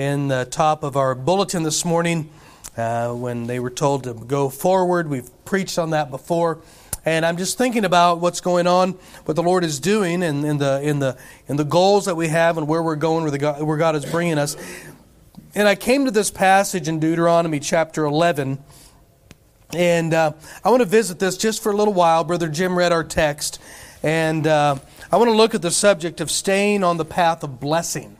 in the top of our bulletin this morning uh, when they were told to go forward. We've preached on that before. And I'm just thinking about what's going on, what the Lord is doing, and the in the in the goals that we have, and where we're going, where, the God, where God is bringing us. And I came to this passage in Deuteronomy chapter 11, and uh, I want to visit this just for a little while. Brother Jim read our text, and uh, I want to look at the subject of staying on the path of blessing.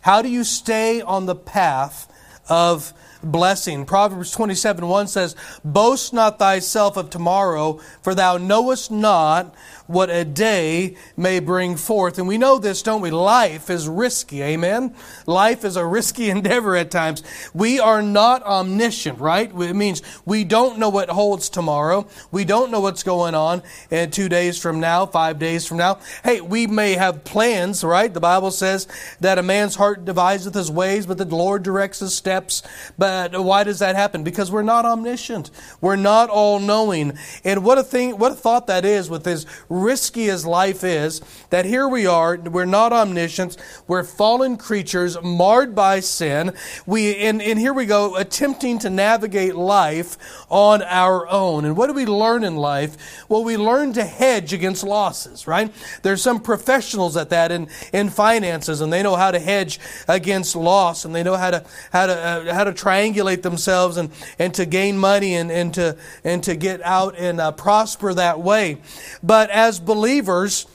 How do you stay on the path of blessing. Proverbs 27 1 says, Boast not thyself of tomorrow, for thou knowest not what a day may bring forth. And we know this, don't we? Life is risky, amen? Life is a risky endeavor at times. We are not omniscient, right? It means we don't know what holds tomorrow. We don't know what's going on in two days from now, five days from now. Hey, we may have plans, right? The Bible says that a man's heart deviseth his ways, but the Lord directs his steps. But why does that happen? Because we're not omniscient. We're not all knowing. And what a thing, what a thought that is with as risky as life is, that here we are, we're not omniscient, we're fallen creatures marred by sin. We and, and here we go, attempting to navigate life on our own. And what do we learn in life? Well, we learn to hedge against losses, right? There's some professionals at that in, in finances, and they know how to hedge against loss, and they know how to how to uh, how to triangulate themselves and, and to gain money and, and to and to get out and uh, prosper that way. But as as believers,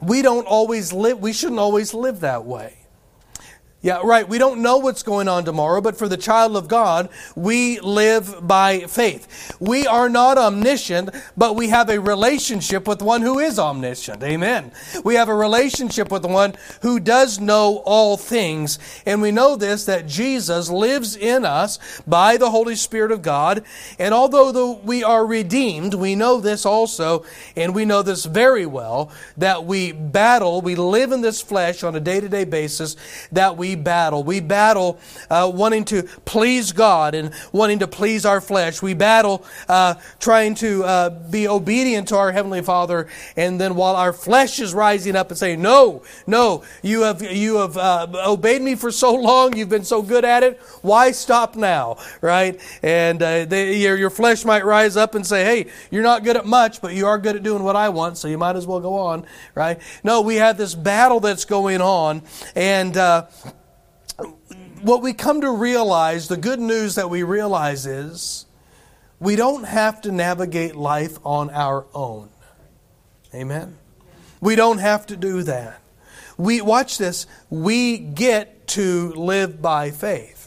we don't always live, we shouldn't always live that way. Yeah, right. We don't know what's going on tomorrow, but for the child of God, we live by faith. We are not omniscient, but we have a relationship with one who is omniscient. Amen. We have a relationship with one who does know all things. And we know this that Jesus lives in us by the Holy Spirit of God. And although we are redeemed, we know this also, and we know this very well, that we battle, we live in this flesh on a day to day basis, that we we battle. We battle uh, wanting to please God and wanting to please our flesh. We battle uh, trying to uh, be obedient to our Heavenly Father. And then while our flesh is rising up and saying, No, no, you have, you have uh, obeyed me for so long. You've been so good at it. Why stop now? Right? And uh, they, your, your flesh might rise up and say, Hey, you're not good at much, but you are good at doing what I want, so you might as well go on. Right? No, we have this battle that's going on. And, uh, what we come to realize, the good news that we realize is we don't have to navigate life on our own. Amen. We don't have to do that. We watch this, we get to live by faith.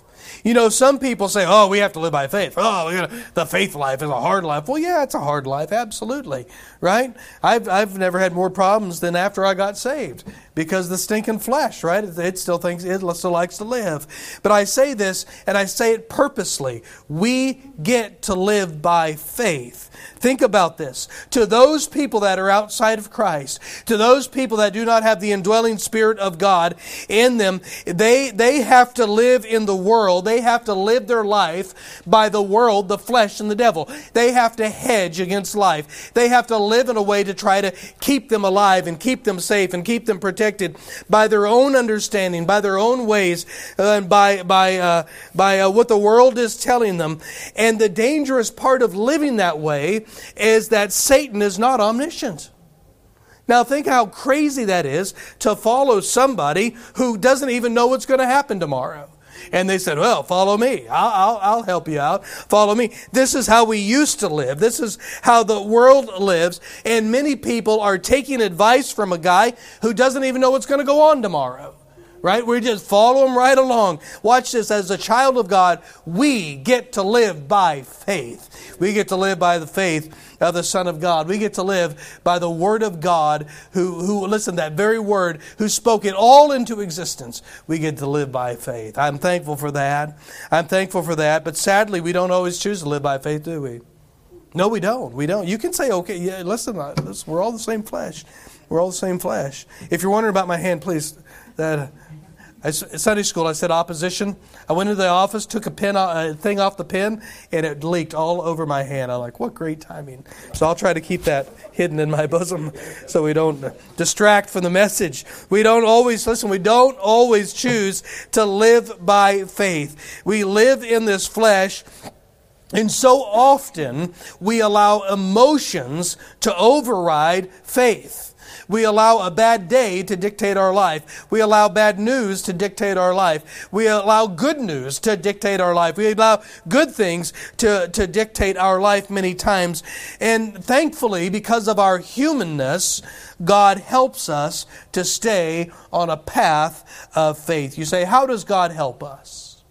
You know, some people say, "Oh, we have to live by faith. Oh, the faith life is a hard life." Well, yeah, it's a hard life, absolutely, right? I've I've never had more problems than after I got saved because the stinking flesh, right? It still thinks it still likes to live. But I say this, and I say it purposely. We get to live by faith. Think about this. To those people that are outside of Christ, to those people that do not have the indwelling Spirit of God in them, they, they have to live in the world. They have to live their life by the world, the flesh, and the devil. They have to hedge against life. They have to live in a way to try to keep them alive and keep them safe and keep them protected by their own understanding, by their own ways, uh, and by, by, uh, by uh, what the world is telling them. And the dangerous part of living that way is that Satan is not omniscient. Now, think how crazy that is to follow somebody who doesn't even know what's going to happen tomorrow. And they said, Well, follow me. I'll, I'll, I'll, help you out. Follow me. This is how we used to live. This is how the world lives. And many people are taking advice from a guy who doesn't even know what's going to go on tomorrow right? We just follow him right along. Watch this. As a child of God, we get to live by faith. We get to live by the faith of the Son of God. We get to live by the Word of God, who, who listen, that very Word, who spoke it all into existence. We get to live by faith. I'm thankful for that. I'm thankful for that. But sadly, we don't always choose to live by faith, do we? No, we don't. We don't. You can say, okay, yeah, listen, we're all the same flesh. We're all the same flesh. If you're wondering about my hand, please, that Sunday school, I said opposition. I went into the office, took a pen, uh, a thing off the pen, and it leaked all over my hand. I'm like, what great timing. So I'll try to keep that hidden in my bosom so we don't distract from the message. We don't always, listen, we don't always choose to live by faith. We live in this flesh. And so often we allow emotions to override faith. We allow a bad day to dictate our life. We allow bad news to dictate our life. We allow good news to dictate our life. We allow good things to, to dictate our life many times. And thankfully, because of our humanness, God helps us to stay on a path of faith. You say, How does God help us?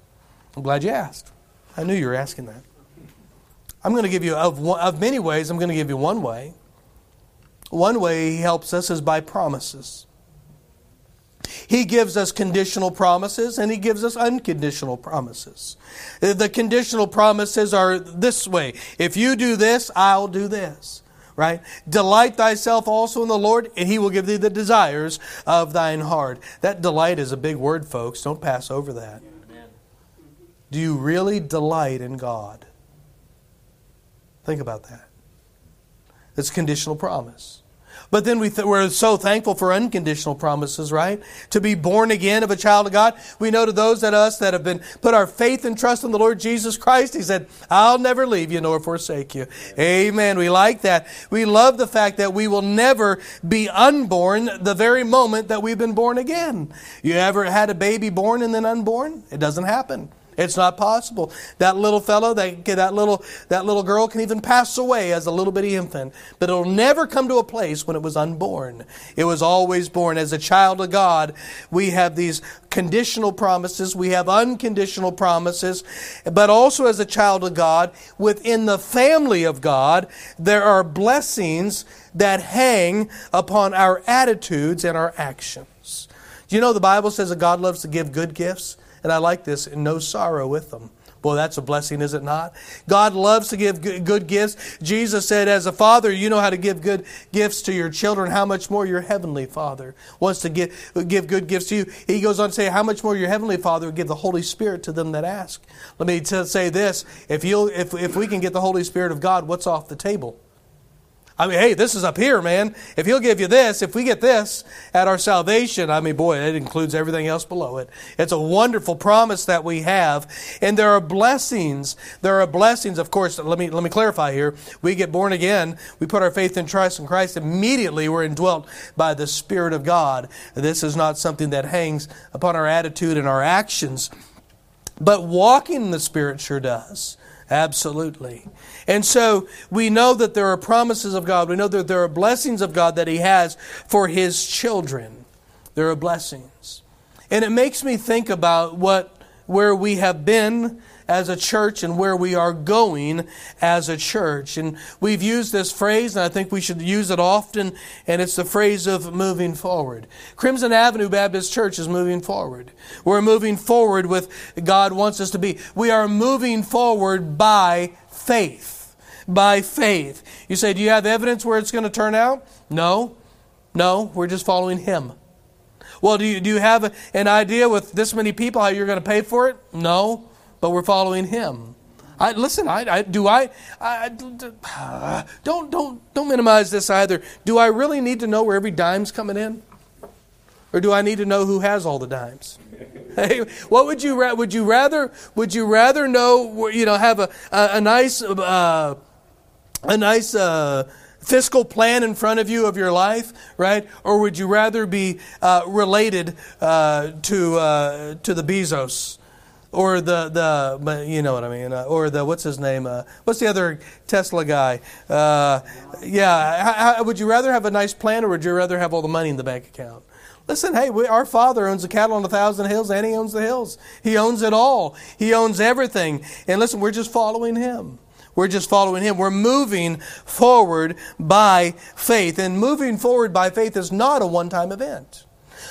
I'm glad you asked. I knew you were asking that. I'm going to give you, of, of many ways, I'm going to give you one way. One way he helps us is by promises. He gives us conditional promises and he gives us unconditional promises. The conditional promises are this way if you do this, I'll do this. Right? Delight thyself also in the Lord, and he will give thee the desires of thine heart. That delight is a big word, folks. Don't pass over that. Do you really delight in God? Think about that. It's conditional promise. But then we th- we're so thankful for unconditional promises, right? To be born again of a child of God. We know to those that us that have been put our faith and trust in the Lord Jesus Christ, He said, I'll never leave you nor forsake you. Amen. We like that. We love the fact that we will never be unborn the very moment that we've been born again. You ever had a baby born and then unborn? It doesn't happen. It's not possible. That little fellow, that, that, little, that little girl can even pass away as a little bitty infant, but it'll never come to a place when it was unborn. It was always born. As a child of God, we have these conditional promises, we have unconditional promises, but also as a child of God, within the family of God, there are blessings that hang upon our attitudes and our actions. Do you know the Bible says that God loves to give good gifts? And I like this, and no sorrow with them. Boy, that's a blessing, is it not? God loves to give good gifts. Jesus said, as a father, you know how to give good gifts to your children. How much more your heavenly Father wants to give, give good gifts to you? He goes on to say, how much more your heavenly Father will give the Holy Spirit to them that ask. Let me t- say this. If, you if, if we can get the Holy Spirit of God, what's off the table? I mean, hey, this is up here, man. If He'll give you this, if we get this at our salvation, I mean, boy, it includes everything else below it. It's a wonderful promise that we have. And there are blessings. There are blessings, of course. Let me, let me clarify here. We get born again. We put our faith and trust in Christ. Immediately, we're indwelt by the Spirit of God. This is not something that hangs upon our attitude and our actions. But walking in the Spirit sure does. Absolutely. And so we know that there are promises of God. We know that there are blessings of God that He has for His children. There are blessings. And it makes me think about what where we have been as a church and where we are going as a church. And we've used this phrase, and I think we should use it often, and it's the phrase of moving forward. Crimson Avenue Baptist Church is moving forward. We're moving forward with God wants us to be. We are moving forward by faith. By faith. You say, Do you have evidence where it's going to turn out? No. No, we're just following Him. Well, do you, do you have an idea with this many people how you're going to pay for it? No but we're following Him. I, listen, I, I do I, I, don't don't don't minimize this either. Do I really need to know where every dime's coming in, or do I need to know who has all the dimes? Hey, what would you would you rather would you rather know you know have a a, a nice uh, a nice uh, fiscal plan in front of you of your life, right? Or would you rather be uh, related uh, to uh, to the Bezos? Or the the you know what I mean, uh, or the what's his name? Uh, what's the other Tesla guy? Uh, yeah, how, how, would you rather have a nice plan, or would you rather have all the money in the bank account? Listen, hey, we, our Father owns the cattle on a thousand hills, and He owns the hills. He owns it all. He owns everything. And listen, we're just following Him. We're just following Him. We're moving forward by faith, and moving forward by faith is not a one-time event.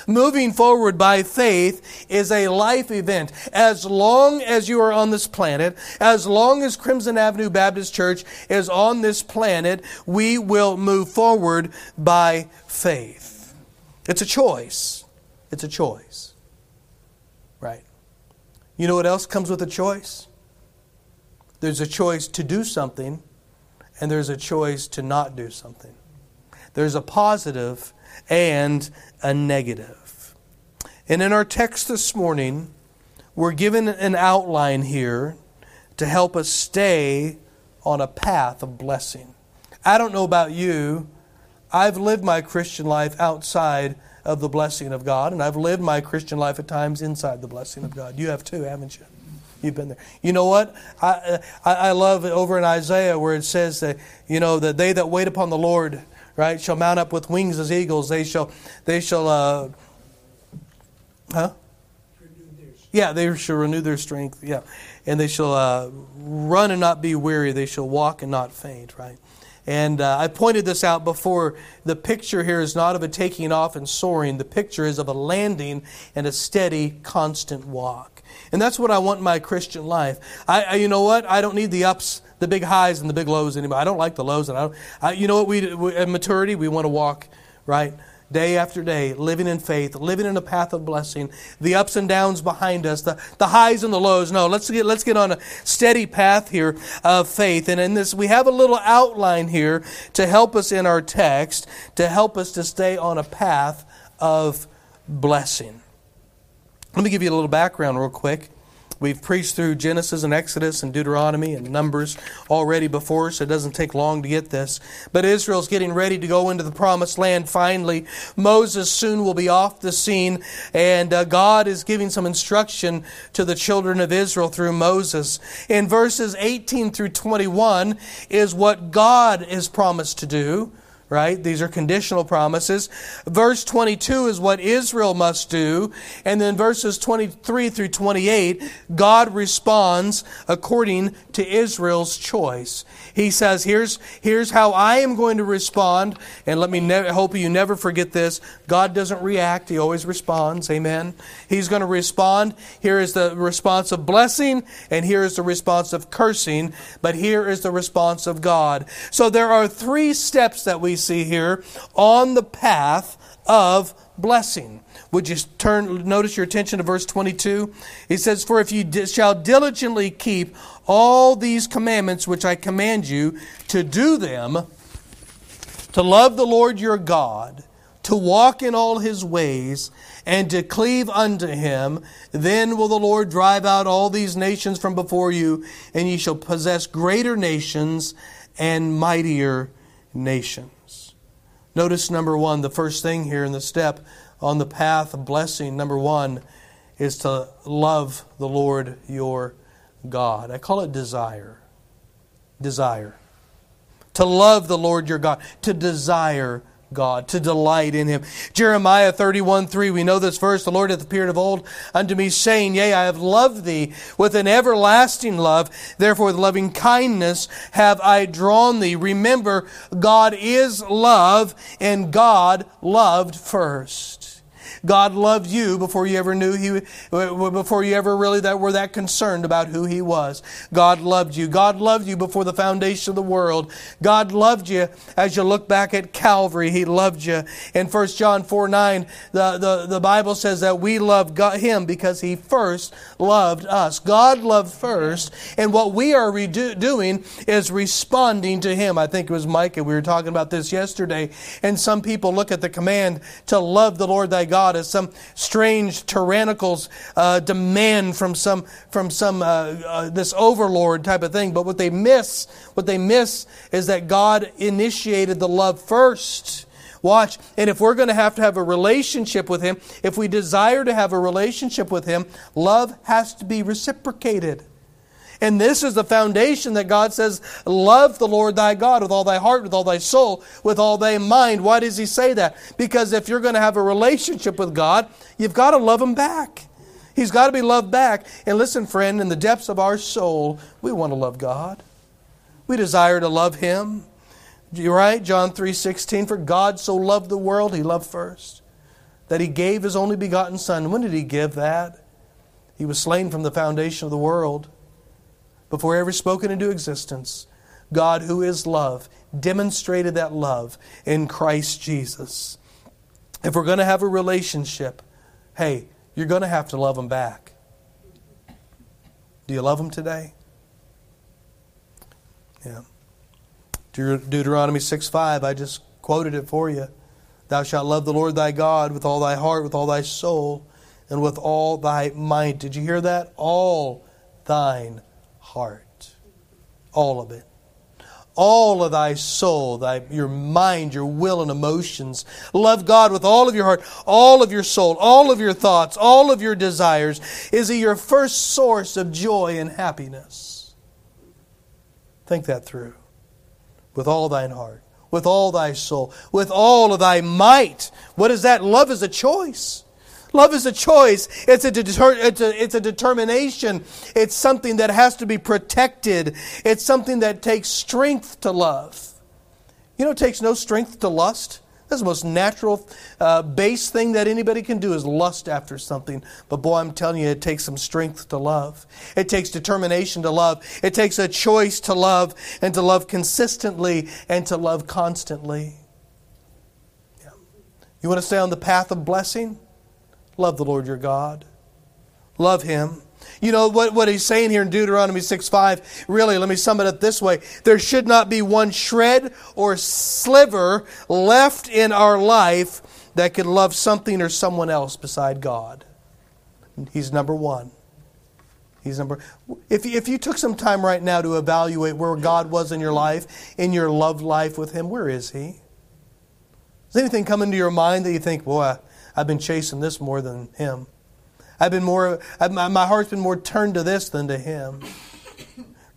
Moving forward by faith is a life event. As long as you are on this planet, as long as Crimson Avenue Baptist Church is on this planet, we will move forward by faith. It's a choice. It's a choice. Right. You know what else comes with a choice? There's a choice to do something, and there's a choice to not do something. There's a positive and a negative. And in our text this morning, we're given an outline here to help us stay on a path of blessing. I don't know about you. I've lived my Christian life outside of the blessing of God, and I've lived my Christian life at times inside the blessing of God. You have too, haven't you? You've been there. You know what? I, uh, I, I love over in Isaiah where it says that, you know, that they that wait upon the Lord, right, shall mount up with wings as eagles. They shall, they shall, uh, huh? Yeah, they shall renew their strength. Yeah. And they shall uh, run and not be weary. They shall walk and not faint, right? And uh, I pointed this out before. The picture here is not of a taking off and soaring, the picture is of a landing and a steady, constant walk. And that's what I want in my Christian life. I, I you know what? I don't need the ups, the big highs, and the big lows anymore. I don't like the lows. And I, don't, I you know what? We, we at maturity, we want to walk right day after day, living in faith, living in a path of blessing, the ups and downs behind us, the, the highs and the lows. No, let's get, let's get on a steady path here of faith. And in this, we have a little outline here to help us in our text, to help us to stay on a path of blessing. Let me give you a little background real quick. We've preached through Genesis and Exodus and Deuteronomy and Numbers already before, so it doesn't take long to get this. But Israel's getting ready to go into the promised land finally. Moses soon will be off the scene, and uh, God is giving some instruction to the children of Israel through Moses. In verses 18 through 21 is what God is promised to do right? These are conditional promises. Verse 22 is what Israel must do. And then verses 23 through 28, God responds according to Israel's choice. He says, here's, here's how I am going to respond. And let me ne- hope you never forget this. God doesn't react. He always responds. Amen. He's going to respond. Here is the response of blessing and here is the response of cursing. But here is the response of God. So there are three steps that we see here on the path of blessing. Would you turn notice your attention to verse 22? He says, "For if you shall diligently keep all these commandments which I command you to do them, to love the Lord your God, to walk in all his ways, and to cleave unto him, then will the Lord drive out all these nations from before you, and ye shall possess greater nations and mightier nations. Notice number one, the first thing here in the step on the path of blessing, number one, is to love the Lord your God. I call it desire. Desire. To love the Lord your God. To desire God, to delight in Him. Jeremiah 31 3, we know this verse The Lord hath appeared of old unto me, saying, Yea, I have loved thee with an everlasting love. Therefore, with loving kindness have I drawn thee. Remember, God is love, and God loved first. God loved you before you ever knew He, before you ever really that were that concerned about who He was. God loved you. God loved you before the foundation of the world. God loved you as you look back at Calvary. He loved you. In 1 John 4 9, the, the, the Bible says that we love God, Him because He first loved us. God loved first, and what we are redo- doing is responding to Him. I think it was Micah. We were talking about this yesterday, and some people look at the command to love the Lord thy God God as some strange tyrannical uh, demand from some from some uh, uh, this overlord type of thing. But what they miss, what they miss, is that God initiated the love first. Watch, and if we're going to have to have a relationship with Him, if we desire to have a relationship with Him, love has to be reciprocated. And this is the foundation that God says, love the Lord thy God with all thy heart, with all thy soul, with all thy mind. Why does he say that? Because if you're going to have a relationship with God, you've got to love him back. He's got to be loved back. And listen, friend, in the depths of our soul, we want to love God. We desire to love him. You're right, John 3:16, for God so loved the world, he loved first, that he gave his only begotten son. When did he give that? He was slain from the foundation of the world before ever spoken into existence, God, who is love, demonstrated that love in Christ Jesus. If we're going to have a relationship, hey, you're going to have to love them back. Do you love them today? Yeah. Deuteronomy 6 5, I just quoted it for you. Thou shalt love the Lord thy God with all thy heart, with all thy soul, and with all thy might. Did you hear that? All thine heart. All of it all of thy soul, thy, your mind, your will, and emotions. Love God with all of your heart, all of your soul, all of your thoughts, all of your desires. Is He your first source of joy and happiness? Think that through. With all thine heart, with all thy soul, with all of thy might. What is that? Love is a choice. Love is a choice. It's a, deter- it's, a, it's a determination. It's something that has to be protected. It's something that takes strength to love. You know, it takes no strength to lust. That's the most natural, uh, base thing that anybody can do is lust after something. But boy, I'm telling you, it takes some strength to love. It takes determination to love. It takes a choice to love and to love consistently and to love constantly. Yeah. You want to stay on the path of blessing? Love the Lord your God. Love Him. You know what, what he's saying here in Deuteronomy 6 5? Really, let me sum it up this way. There should not be one shred or sliver left in our life that could love something or someone else beside God. He's number one. He's number. If if you took some time right now to evaluate where God was in your life, in your love life with Him, where is He? Does anything come into your mind that you think, boy, I've been chasing this more than him. I've been more, I've, my, my heart's been more turned to this than to him.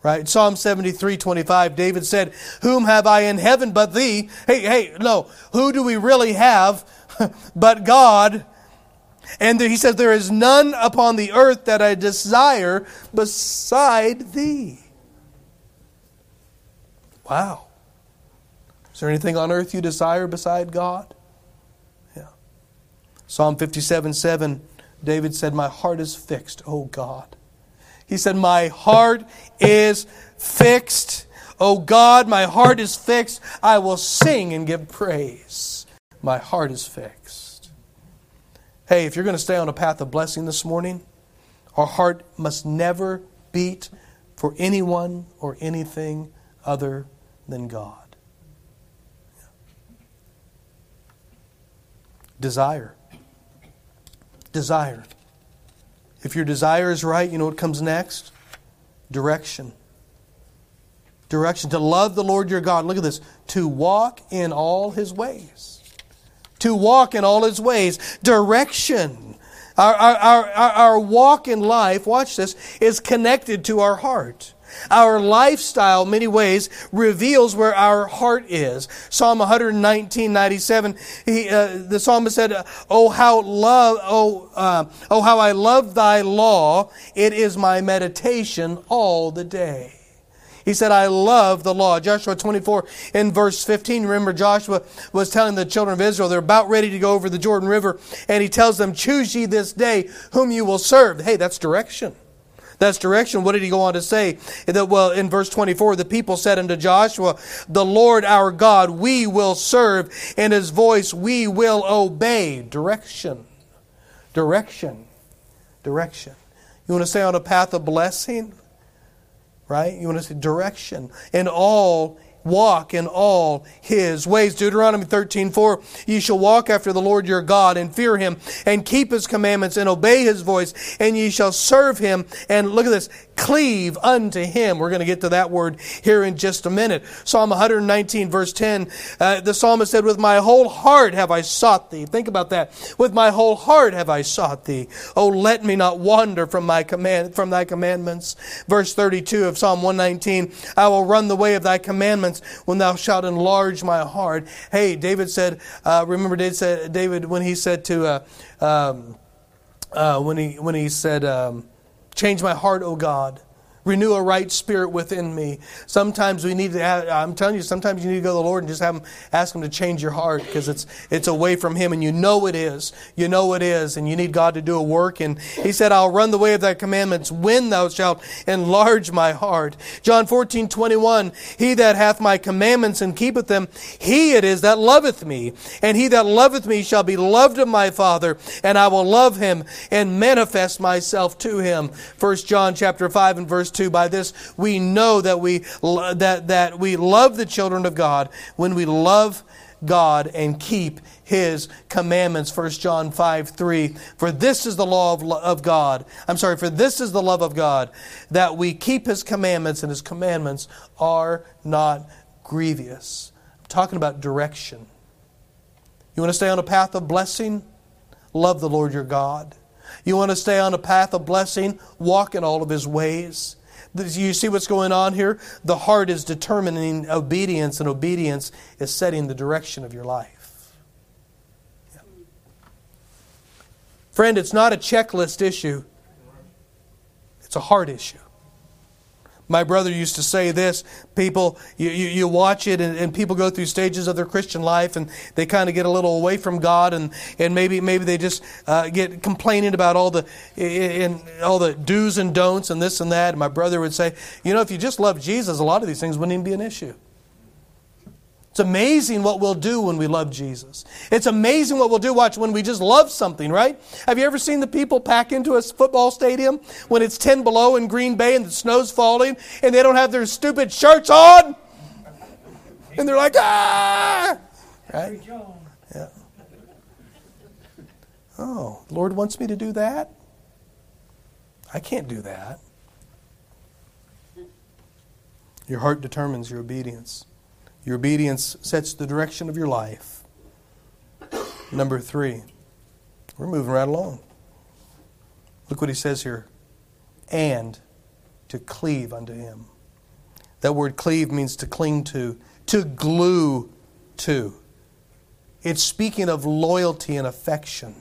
Right? Psalm 73, 25, David said, Whom have I in heaven but thee? Hey, hey, no. Who do we really have but God? And he says, There is none upon the earth that I desire beside thee. Wow. Is there anything on earth you desire beside God? Psalm 57 7, David said, My heart is fixed, O God. He said, My heart is fixed. O God, my heart is fixed. I will sing and give praise. My heart is fixed. Hey, if you're going to stay on a path of blessing this morning, our heart must never beat for anyone or anything other than God. Desire desire. If your desire is right, you know what comes next? Direction. Direction. To love the Lord your God. Look at this. To walk in all his ways. To walk in all his ways. Direction. Our, our, our, our walk in life, watch this, is connected to our heart. Our lifestyle, many ways, reveals where our heart is. Psalm 119, 97, he, uh, the psalmist said, Oh, how love, oh, uh, oh, how I love thy law. It is my meditation all the day. He said, I love the law. Joshua 24 in verse 15. Remember, Joshua was telling the children of Israel, they're about ready to go over the Jordan River, and he tells them, Choose ye this day whom you will serve. Hey, that's direction. That's direction. What did he go on to say? That, well, in verse 24, the people said unto Joshua, The Lord our God we will serve, and his voice we will obey. Direction. Direction. Direction. You want to stay on a path of blessing? Right? You want to say direction. In all walk in all his ways. Deuteronomy 13, 4, ye shall walk after the Lord your God and fear him and keep his commandments and obey his voice and ye shall serve him and look at this, cleave unto him. We're going to get to that word here in just a minute. Psalm 119 verse 10, uh, the psalmist said, with my whole heart have I sought thee. Think about that. With my whole heart have I sought thee. Oh, let me not wander from my command, from thy commandments. Verse 32 of Psalm 119, I will run the way of thy commandments when thou shalt enlarge my heart. Hey, David said, uh, remember David said, David, when he said to, uh, um, uh, when he, when he said, um, change my heart, O God, Renew a right spirit within me. Sometimes we need to, have, I'm telling you, sometimes you need to go to the Lord and just have him, ask Him to change your heart because it's, it's away from Him and you know it is. You know it is and you need God to do a work. And He said, I'll run the way of thy commandments when thou shalt enlarge my heart. John 14, 21, He that hath my commandments and keepeth them, he it is that loveth me. And he that loveth me shall be loved of my Father, and I will love him and manifest myself to him. 1 John chapter 5 and verse 2 by this we know that we that that we love the children of God when we love God and keep his commandments. 1 John 5 3 for this is the law of, of God I'm sorry for this is the love of God that we keep his commandments and his commandments are not grievous. I'm talking about direction. You want to stay on a path of blessing? Love the Lord your God. You want to stay on a path of blessing? Walk in all of his ways you see what's going on here? The heart is determining obedience, and obedience is setting the direction of your life. Yeah. Friend, it's not a checklist issue, it's a heart issue. My brother used to say this people, you, you, you watch it, and, and, people go through stages of their Christian life, and they kind of get a little away from God, and, and maybe maybe they just uh, get complaining about all the, in, all the do's and don'ts and this and that. And my brother would say, You know, if you just love Jesus, a lot of these things wouldn't even be an issue. It's amazing what we'll do when we love Jesus. It's amazing what we'll do, watch, when we just love something, right? Have you ever seen the people pack into a football stadium when it's 10 below in Green Bay and the snow's falling and they don't have their stupid shirts on? And they're like, ah! Right? Yeah. Oh, Lord wants me to do that? I can't do that. Your heart determines your obedience. Your obedience sets the direction of your life. Number three, we're moving right along. Look what he says here and to cleave unto him. That word cleave means to cling to, to glue to. It's speaking of loyalty and affection.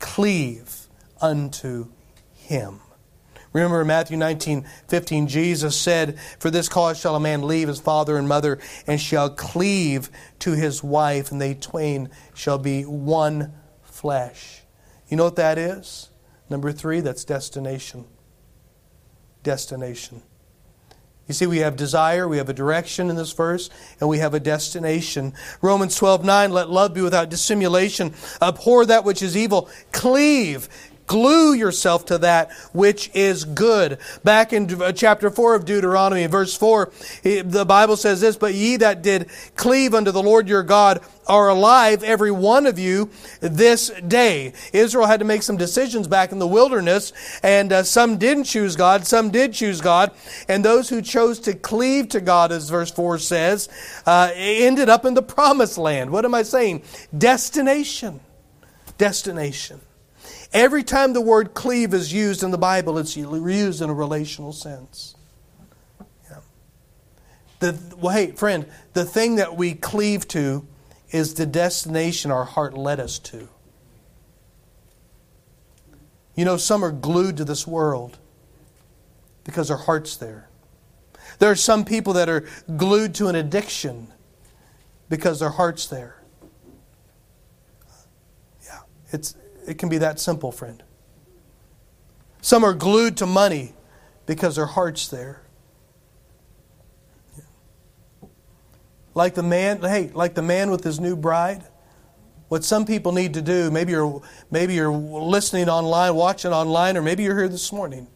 Cleave unto him. Remember in Matthew 19, 15, Jesus said, For this cause shall a man leave his father and mother, and shall cleave to his wife, and they twain shall be one flesh. You know what that is? Number three, that's destination. Destination. You see, we have desire, we have a direction in this verse, and we have a destination. Romans 12, 9, let love be without dissimulation. Abhor that which is evil. Cleave Glue yourself to that which is good. Back in uh, chapter 4 of Deuteronomy, verse 4, the Bible says this, But ye that did cleave unto the Lord your God are alive, every one of you, this day. Israel had to make some decisions back in the wilderness, and uh, some didn't choose God, some did choose God, and those who chose to cleave to God, as verse 4 says, uh, ended up in the promised land. What am I saying? Destination. Destination. Every time the word cleave is used in the Bible, it's used in a relational sense. Yeah. The, well, hey, friend, the thing that we cleave to is the destination our heart led us to. You know, some are glued to this world because their heart's there. There are some people that are glued to an addiction because their heart's there. Yeah, it's it can be that simple, friend. Some are glued to money because their heart's there. Like the man, hey, like the man with his new bride. What some people need to do, maybe you're maybe you're listening online, watching online, or maybe you're here this morning.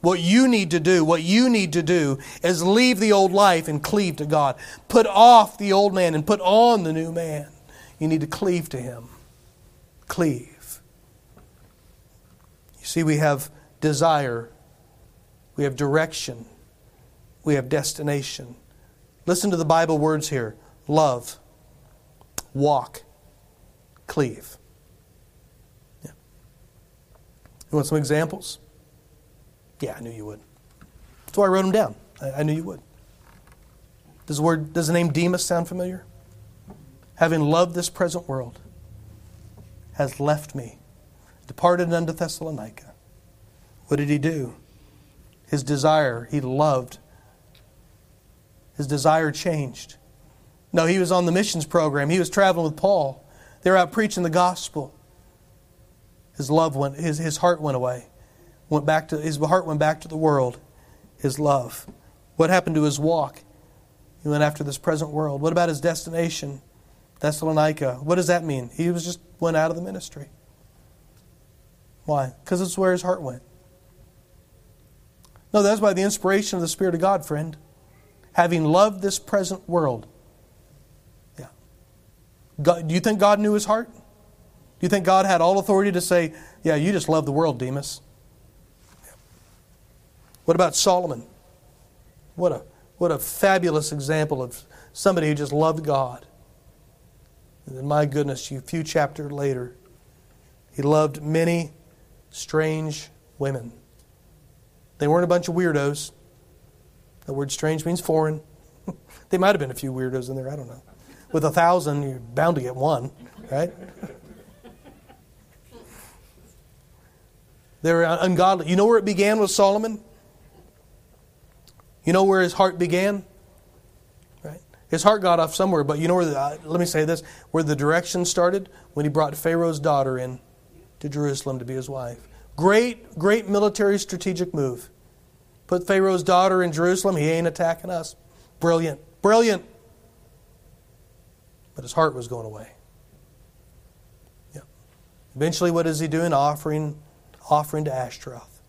What you need to do, what you need to do is leave the old life and cleave to God. Put off the old man and put on the new man. You need to cleave to him. Cleave. You see, we have desire, we have direction, we have destination. Listen to the Bible words here love, walk, cleave. Yeah. You want some examples? Yeah, I knew you would. That's why I wrote them down. I, I knew you would. Does the word does the name Demas sound familiar? Having loved this present world, has left me departed unto Thessalonica. What did he do? his desire. He loved. His desire changed. No, he was on the missions program. He was traveling with Paul. They were out preaching the gospel. His love went, his, his heart went away. Went back to, his heart went back to the world. His love. What happened to his walk? He went after this present world. What about his destination? Thessalonica. What does that mean? He was just went out of the ministry. Why? Because it's where his heart went. No, that's by the inspiration of the Spirit of God, friend. Having loved this present world. Yeah. God, do you think God knew his heart? Do you think God had all authority to say, yeah, you just love the world, Demas? Yeah. What about Solomon? What a, what a fabulous example of somebody who just loved God. And then, my goodness, a few chapters later, he loved many strange women. They weren't a bunch of weirdos. The word strange means foreign. they might have been a few weirdos in there, I don't know. With a thousand, you're bound to get one, right? they were ungodly. You know where it began with Solomon? You know where his heart began? Right? His heart got off somewhere, but you know where the, uh, let me say this, where the direction started? When he brought Pharaoh's daughter in to Jerusalem to be his wife. Great, great military strategic move. Put Pharaoh's daughter in Jerusalem, he ain't attacking us. Brilliant, brilliant. But his heart was going away. Yeah. Eventually, what is he doing? Offering, offering to Ashtaroth.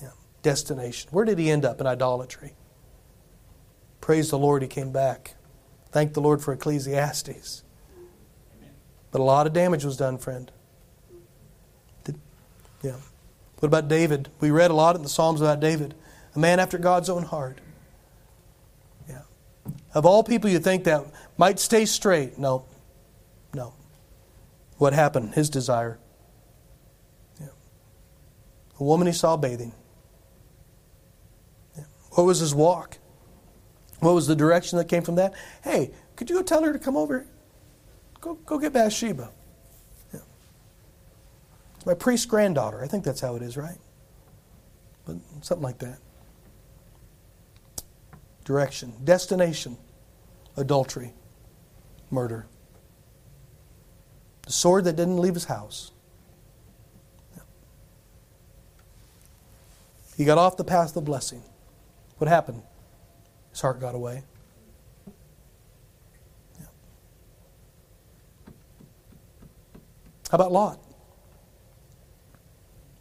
Yeah. Destination. Where did he end up in idolatry? Praise the Lord, he came back. Thank the Lord for Ecclesiastes. But a lot of damage was done, friend. Yeah. What about David? We read a lot in the Psalms about David, a man after God's own heart. Yeah. Of all people you think that might stay straight, no. No. What happened? His desire. Yeah. A woman he saw bathing. Yeah. What was his walk? What was the direction that came from that? Hey, could you go tell her to come over? Go, go get Bathsheba my priest's granddaughter. I think that's how it is, right? But something like that. Direction, destination, adultery, murder. The sword that didn't leave his house. He got off the path of blessing. What happened? His heart got away. How about Lot?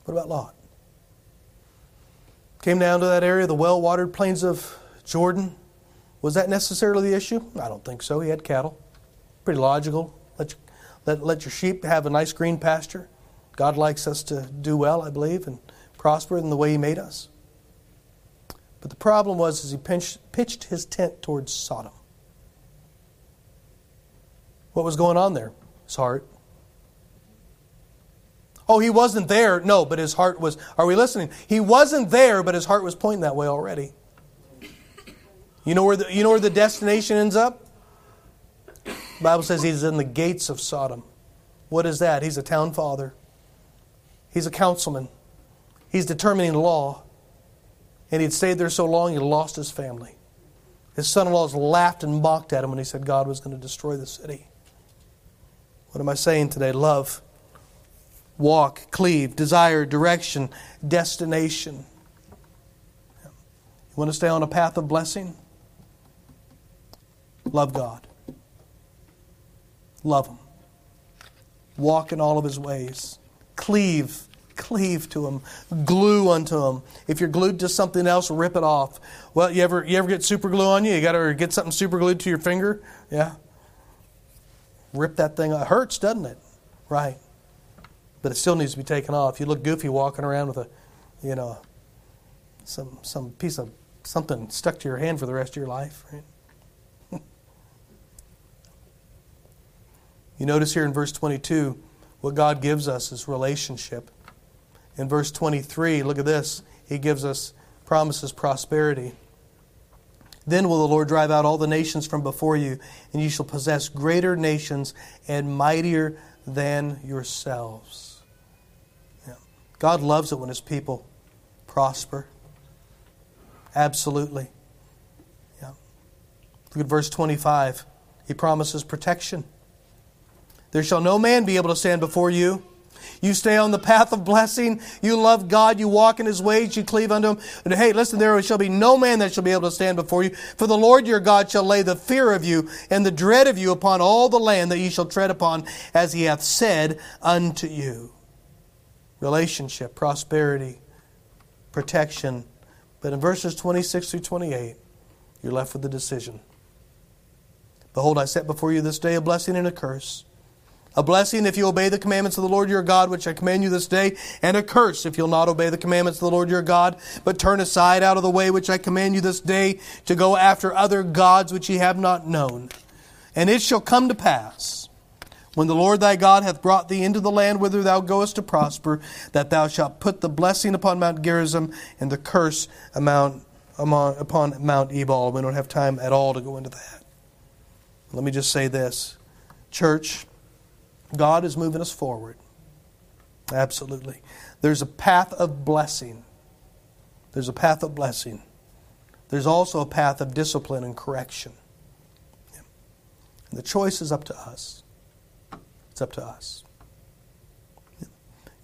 What about Lot? Came down to that area, the well watered plains of Jordan. Was that necessarily the issue? I don't think so. He had cattle. Pretty logical. Let, you, let, let your sheep have a nice green pasture. God likes us to do well, I believe, and prosper in the way He made us. But the problem was as he pinched, pitched his tent towards Sodom. What was going on there? His heart. Oh, he wasn't there. No, but his heart was. Are we listening? He wasn't there, but his heart was pointing that way already. You know where the, you know where the destination ends up? The Bible says he's in the gates of Sodom. What is that? He's a town father. He's a councilman. He's determining law. And he'd stayed there so long he lost his family. His son in laws laughed and mocked at him when he said God was going to destroy the city. What am I saying today? Love walk, cleave, desire, direction, destination. You want to stay on a path of blessing? Love God. Love Him. Walk in all of His ways. Cleave. Cleave to Him. Glue unto Him. If you're glued to something else, rip it off. Well, you ever, you ever get super glue on you? You got to get something super glued to your finger? Yeah. Rip that thing. It hurts, doesn't it? Right but it still needs to be taken off. You look goofy walking around with a, you know, some some piece of something stuck to your hand for the rest of your life. Right? you notice here in verse 22, what God gives us is relationship. In verse 23, look at this. He gives us promises prosperity. Then will the Lord drive out all the nations from before you, and you shall possess greater nations and mightier than yourselves. God loves it when His people prosper. Absolutely. Yeah. Look at verse 25. He promises protection. There shall no man be able to stand before you. You stay on the path of blessing. You love God. You walk in His ways. You cleave unto Him. And hey, listen, there shall be no man that shall be able to stand before you. For the Lord your God shall lay the fear of you and the dread of you upon all the land that ye shall tread upon, as He hath said unto you. Relationship, prosperity, protection. But in verses 26 through 28, you're left with the decision. Behold, I set before you this day a blessing and a curse. A blessing if you obey the commandments of the Lord your God, which I command you this day, and a curse if you'll not obey the commandments of the Lord your God, but turn aside out of the way which I command you this day to go after other gods which ye have not known. And it shall come to pass, when the Lord thy God hath brought thee into the land whither thou goest to prosper, that thou shalt put the blessing upon Mount Gerizim and the curse upon Mount Ebal. We don't have time at all to go into that. Let me just say this. Church, God is moving us forward. Absolutely. There's a path of blessing. There's a path of blessing. There's also a path of discipline and correction. And the choice is up to us. Up to us.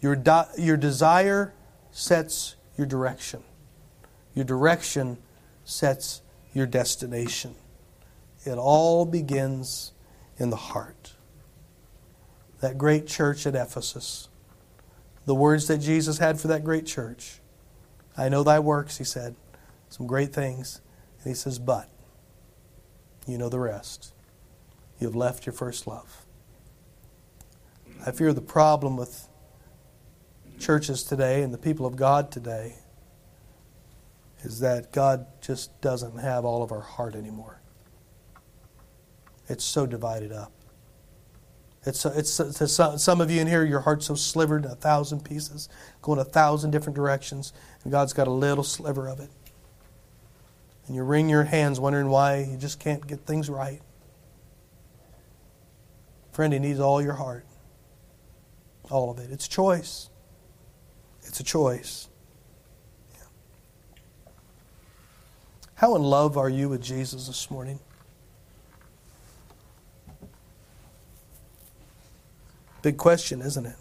Your, your desire sets your direction. Your direction sets your destination. It all begins in the heart that great church at Ephesus. The words that Jesus had for that great church. I know thy works, he said. Some great things. And he says, but you know the rest. You have left your first love. I fear the problem with churches today and the people of God today is that God just doesn't have all of our heart anymore. It's so divided up. It's, it's, to some of you in here, your heart's so slivered in a thousand pieces, going a thousand different directions, and God's got a little sliver of it. And you wring your hands wondering why you just can't get things right. Friend, He needs all your heart. All of it. It's choice. It's a choice. Yeah. How in love are you with Jesus this morning? Big question, isn't it?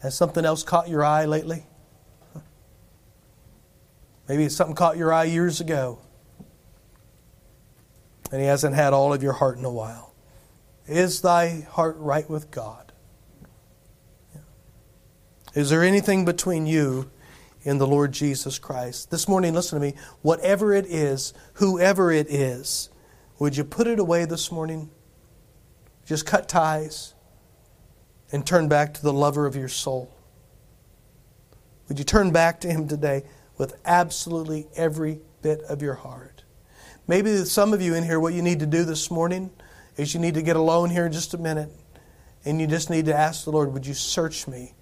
Has something else caught your eye lately? Maybe something caught your eye years ago. And he hasn't had all of your heart in a while. Is thy heart right with God? Is there anything between you and the Lord Jesus Christ? This morning, listen to me. Whatever it is, whoever it is, would you put it away this morning? Just cut ties and turn back to the lover of your soul? Would you turn back to him today with absolutely every bit of your heart? Maybe some of you in here, what you need to do this morning is you need to get alone here in just a minute and you just need to ask the Lord, would you search me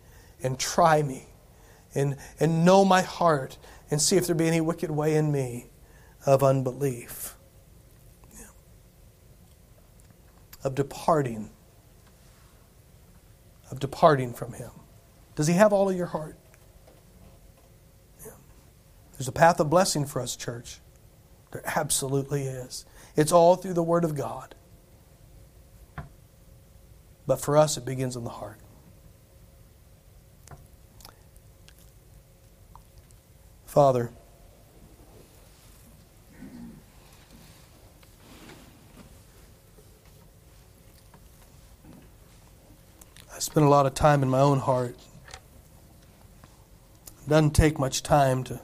and try me and, and know my heart and see if there be any wicked way in me of unbelief, yeah. of departing of departing from Him? Does He have all of your heart? Yeah. There's a path of blessing for us, church. There absolutely is. It's all through the Word of God. But for us, it begins in the heart. Father, I spend a lot of time in my own heart. It doesn't take much time to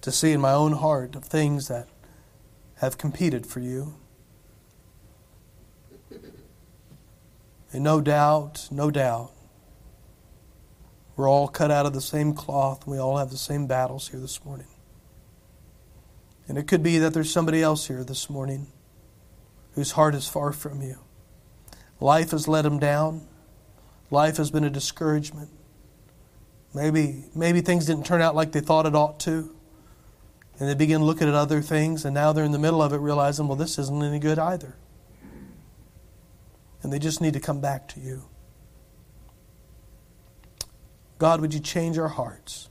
to see in my own heart of things that have competed for you. And no doubt, no doubt, we're all cut out of the same cloth we all have the same battles here this morning. And it could be that there's somebody else here this morning whose heart is far from you. Life has let them down. Life has been a discouragement. Maybe, maybe things didn't turn out like they thought it ought to. And they begin looking at other things, and now they're in the middle of it realizing, well, this isn't any good either. And they just need to come back to you. God, would you change our hearts?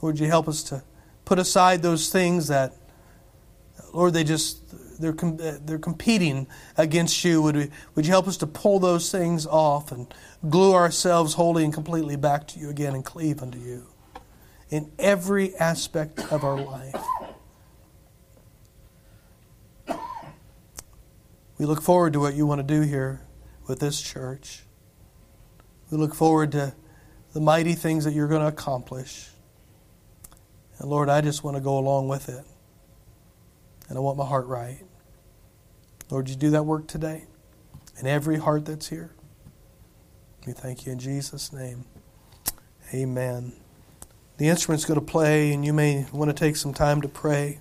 Lord, you help us to put aside those things that, Lord, they just they're they're competing against you. Would we, would you help us to pull those things off and glue ourselves wholly and completely back to you again and cleave unto you in every aspect of our life? We look forward to what you want to do here with this church. We look forward to the mighty things that you're going to accomplish. And Lord, I just want to go along with it. And I want my heart right. Lord, you do that work today in every heart that's here. We thank you in Jesus' name. Amen. The instrument's going to play, and you may want to take some time to pray.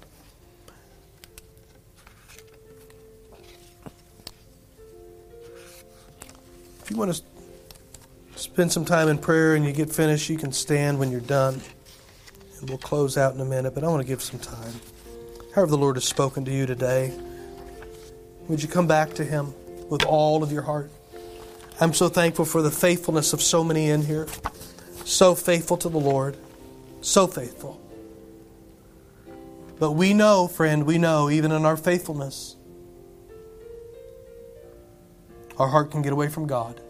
If you want to spend some time in prayer and you get finished, you can stand when you're done. And we'll close out in a minute, but I want to give some time. However, the Lord has spoken to you today, would you come back to Him with all of your heart? I'm so thankful for the faithfulness of so many in here. So faithful to the Lord. So faithful. But we know, friend, we know, even in our faithfulness, our heart can get away from God.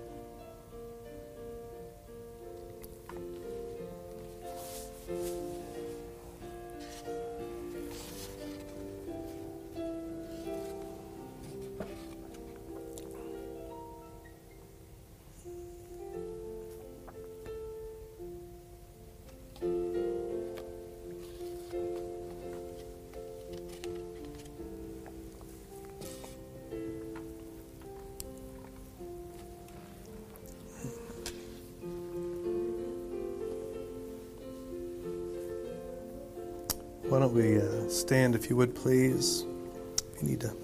Why don't we uh, stand, if you would, please? You need to.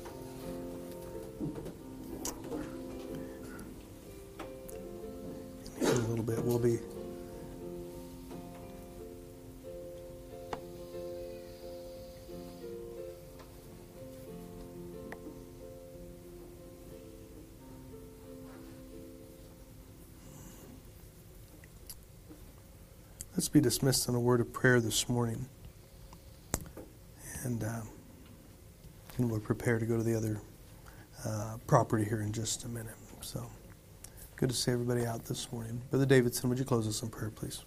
In a little bit, we'll be. Let's be dismissed in a word of prayer this morning and, uh, and we'll prepare to go to the other uh, property here in just a minute. So, good to see everybody out this morning. Brother Davidson, would you close us in prayer, please?